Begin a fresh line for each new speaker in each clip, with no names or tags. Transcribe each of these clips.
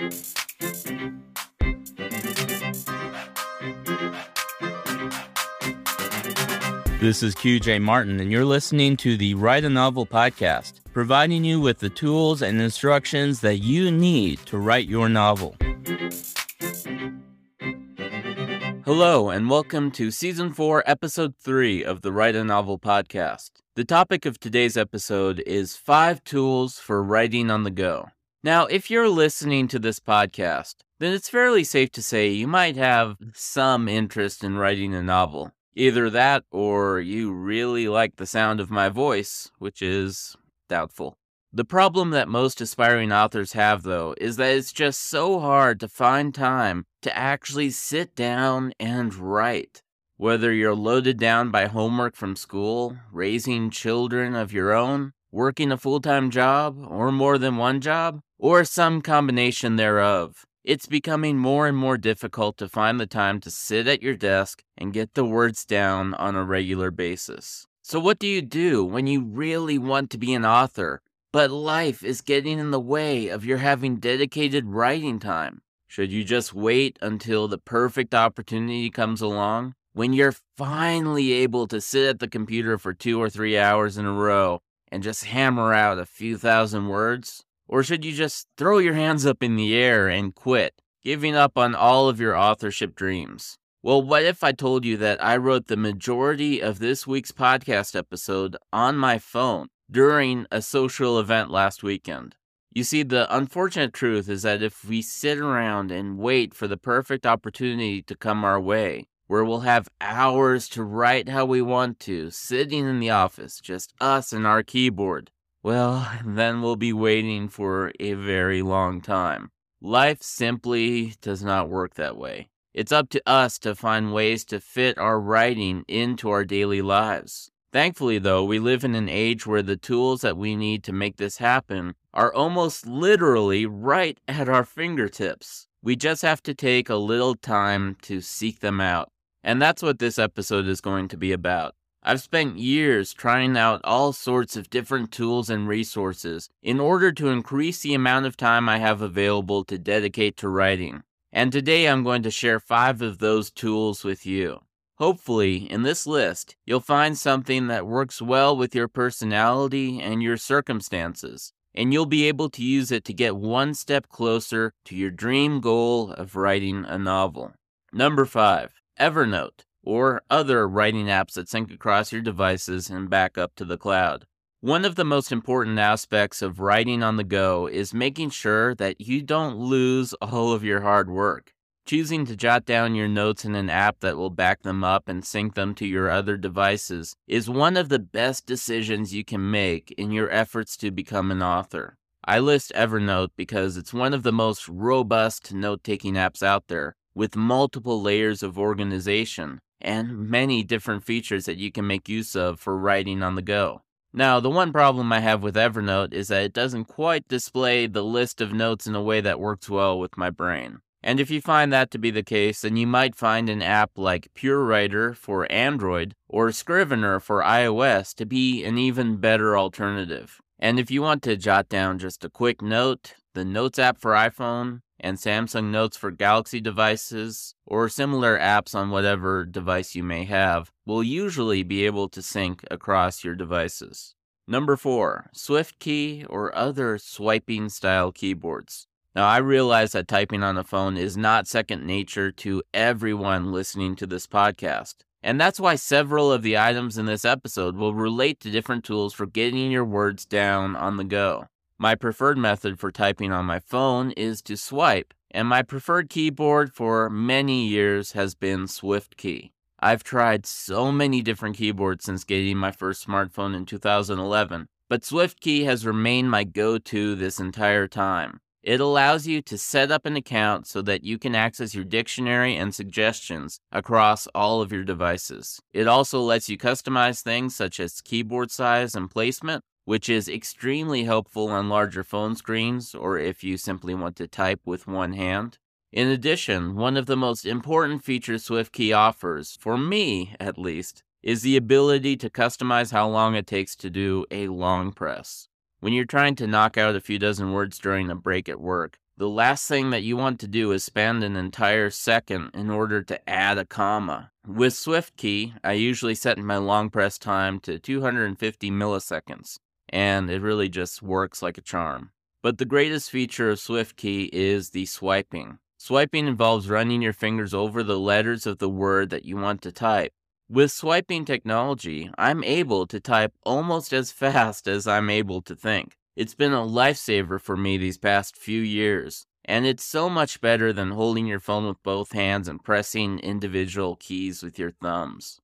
This is QJ Martin, and you're listening to the Write a Novel podcast, providing you with the tools and instructions that you need to write your novel. Hello, and welcome to Season 4, Episode 3 of the Write a Novel podcast. The topic of today's episode is five tools for writing on the go. Now, if you're listening to this podcast, then it's fairly safe to say you might have some interest in writing a novel. Either that or you really like the sound of my voice, which is doubtful. The problem that most aspiring authors have, though, is that it's just so hard to find time to actually sit down and write. Whether you're loaded down by homework from school, raising children of your own, working a full time job, or more than one job, or some combination thereof, it's becoming more and more difficult to find the time to sit at your desk and get the words down on a regular basis. So, what do you do when you really want to be an author, but life is getting in the way of your having dedicated writing time? Should you just wait until the perfect opportunity comes along? When you're finally able to sit at the computer for two or three hours in a row and just hammer out a few thousand words? Or should you just throw your hands up in the air and quit, giving up on all of your authorship dreams? Well, what if I told you that I wrote the majority of this week's podcast episode on my phone during a social event last weekend? You see, the unfortunate truth is that if we sit around and wait for the perfect opportunity to come our way, where we'll have hours to write how we want to, sitting in the office, just us and our keyboard, well, then we'll be waiting for a very long time. Life simply does not work that way. It's up to us to find ways to fit our writing into our daily lives. Thankfully, though, we live in an age where the tools that we need to make this happen are almost literally right at our fingertips. We just have to take a little time to seek them out. And that's what this episode is going to be about. I've spent years trying out all sorts of different tools and resources in order to increase the amount of time I have available to dedicate to writing. And today I'm going to share five of those tools with you. Hopefully, in this list, you'll find something that works well with your personality and your circumstances, and you'll be able to use it to get one step closer to your dream goal of writing a novel. Number five, Evernote or other writing apps that sync across your devices and back up to the cloud. One of the most important aspects of writing on the go is making sure that you don't lose all of your hard work. Choosing to jot down your notes in an app that will back them up and sync them to your other devices is one of the best decisions you can make in your efforts to become an author. I list Evernote because it's one of the most robust note taking apps out there, with multiple layers of organization and many different features that you can make use of for writing on the go. Now, the one problem I have with Evernote is that it doesn't quite display the list of notes in a way that works well with my brain. And if you find that to be the case, then you might find an app like PureWriter for Android or Scrivener for iOS to be an even better alternative. And if you want to jot down just a quick note, the Notes app for iPhone and Samsung Notes for Galaxy devices, or similar apps on whatever device you may have, will usually be able to sync across your devices. Number 4. SwiftKey or other swiping style keyboards. Now, I realize that typing on a phone is not second nature to everyone listening to this podcast. And that's why several of the items in this episode will relate to different tools for getting your words down on the go. My preferred method for typing on my phone is to swipe, and my preferred keyboard for many years has been SwiftKey. I've tried so many different keyboards since getting my first smartphone in 2011, but SwiftKey has remained my go to this entire time. It allows you to set up an account so that you can access your dictionary and suggestions across all of your devices. It also lets you customize things such as keyboard size and placement, which is extremely helpful on larger phone screens or if you simply want to type with one hand. In addition, one of the most important features SwiftKey offers, for me at least, is the ability to customize how long it takes to do a long press. When you're trying to knock out a few dozen words during a break at work, the last thing that you want to do is spend an entire second in order to add a comma. With SwiftKey, I usually set my long press time to 250 milliseconds, and it really just works like a charm. But the greatest feature of SwiftKey is the swiping. Swiping involves running your fingers over the letters of the word that you want to type. With swiping technology, I'm able to type almost as fast as I'm able to think. It's been a lifesaver for me these past few years, and it's so much better than holding your phone with both hands and pressing individual keys with your thumbs.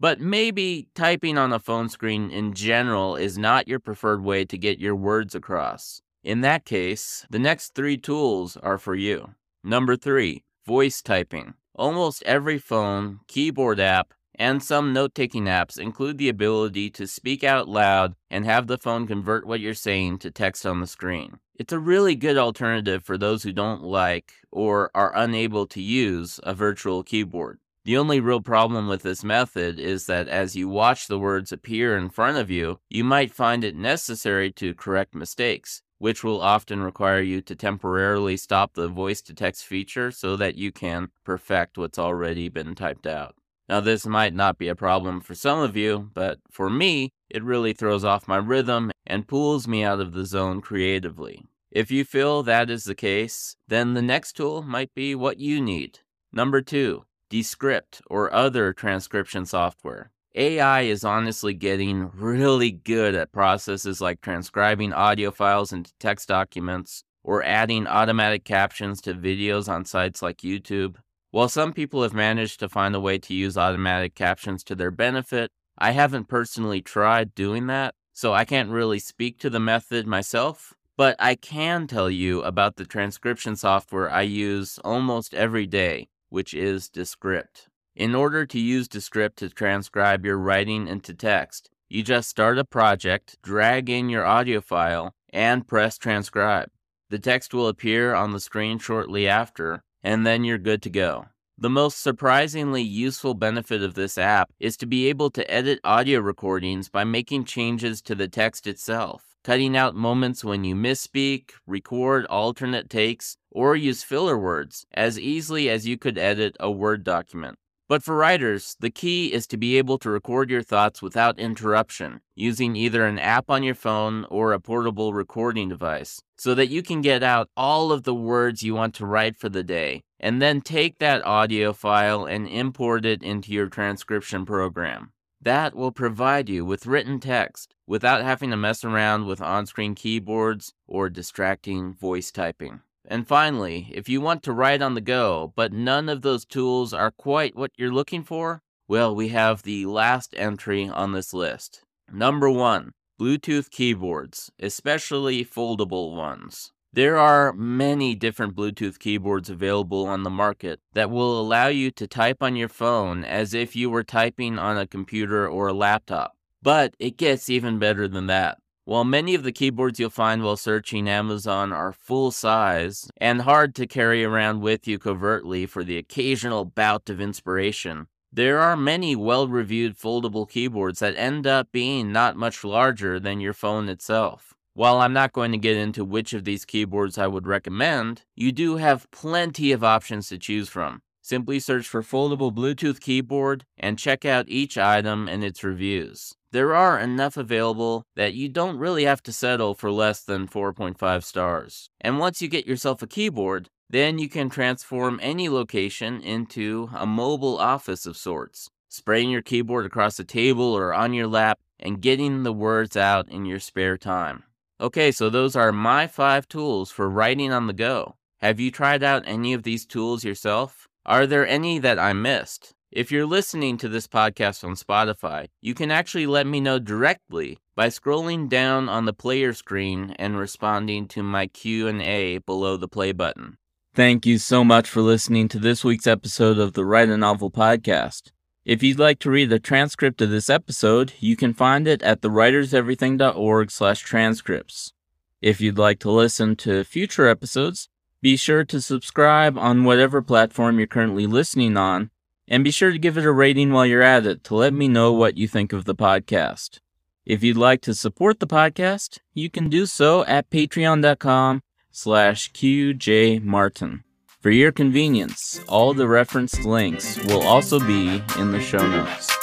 But maybe typing on a phone screen in general is not your preferred way to get your words across. In that case, the next three tools are for you. Number three, voice typing. Almost every phone, keyboard app, and some note taking apps include the ability to speak out loud and have the phone convert what you're saying to text on the screen. It's a really good alternative for those who don't like or are unable to use a virtual keyboard. The only real problem with this method is that as you watch the words appear in front of you, you might find it necessary to correct mistakes, which will often require you to temporarily stop the voice to text feature so that you can perfect what's already been typed out. Now, this might not be a problem for some of you, but for me, it really throws off my rhythm and pulls me out of the zone creatively. If you feel that is the case, then the next tool might be what you need. Number two, Descript or other transcription software. AI is honestly getting really good at processes like transcribing audio files into text documents or adding automatic captions to videos on sites like YouTube. While some people have managed to find a way to use automatic captions to their benefit, I haven't personally tried doing that, so I can't really speak to the method myself. But I can tell you about the transcription software I use almost every day, which is Descript. In order to use Descript to transcribe your writing into text, you just start a project, drag in your audio file, and press transcribe. The text will appear on the screen shortly after, and then you're good to go. The most surprisingly useful benefit of this app is to be able to edit audio recordings by making changes to the text itself, cutting out moments when you misspeak, record alternate takes, or use filler words as easily as you could edit a Word document. But for writers, the key is to be able to record your thoughts without interruption, using either an app on your phone or a portable recording device, so that you can get out all of the words you want to write for the day, and then take that audio file and import it into your transcription program. That will provide you with written text without having to mess around with on screen keyboards or distracting voice typing. And finally, if you want to write on the go, but none of those tools are quite what you're looking for, well, we have the last entry on this list. Number one, Bluetooth keyboards, especially foldable ones. There are many different Bluetooth keyboards available on the market that will allow you to type on your phone as if you were typing on a computer or a laptop. But it gets even better than that. While many of the keyboards you'll find while searching Amazon are full size and hard to carry around with you covertly for the occasional bout of inspiration, there are many well reviewed foldable keyboards that end up being not much larger than your phone itself. While I'm not going to get into which of these keyboards I would recommend, you do have plenty of options to choose from. Simply search for foldable Bluetooth keyboard and check out each item and its reviews. There are enough available that you don't really have to settle for less than 4.5 stars. And once you get yourself a keyboard, then you can transform any location into a mobile office of sorts, spraying your keyboard across a table or on your lap and getting the words out in your spare time. Okay, so those are my five tools for writing on the go. Have you tried out any of these tools yourself? Are there any that I missed? If you're listening to this podcast on Spotify, you can actually let me know directly by scrolling down on the player screen and responding to my Q&A below the play button. Thank you so much for listening to this week's episode of the Write a Novel podcast. If you'd like to read the transcript of this episode, you can find it at thewriterseverything.org slash transcripts. If you'd like to listen to future episodes, be sure to subscribe on whatever platform you're currently listening on and be sure to give it a rating while you're at it to let me know what you think of the podcast. If you'd like to support the podcast, you can do so at patreon.com slash qjmartin. For your convenience, all the referenced links will also be in the show notes.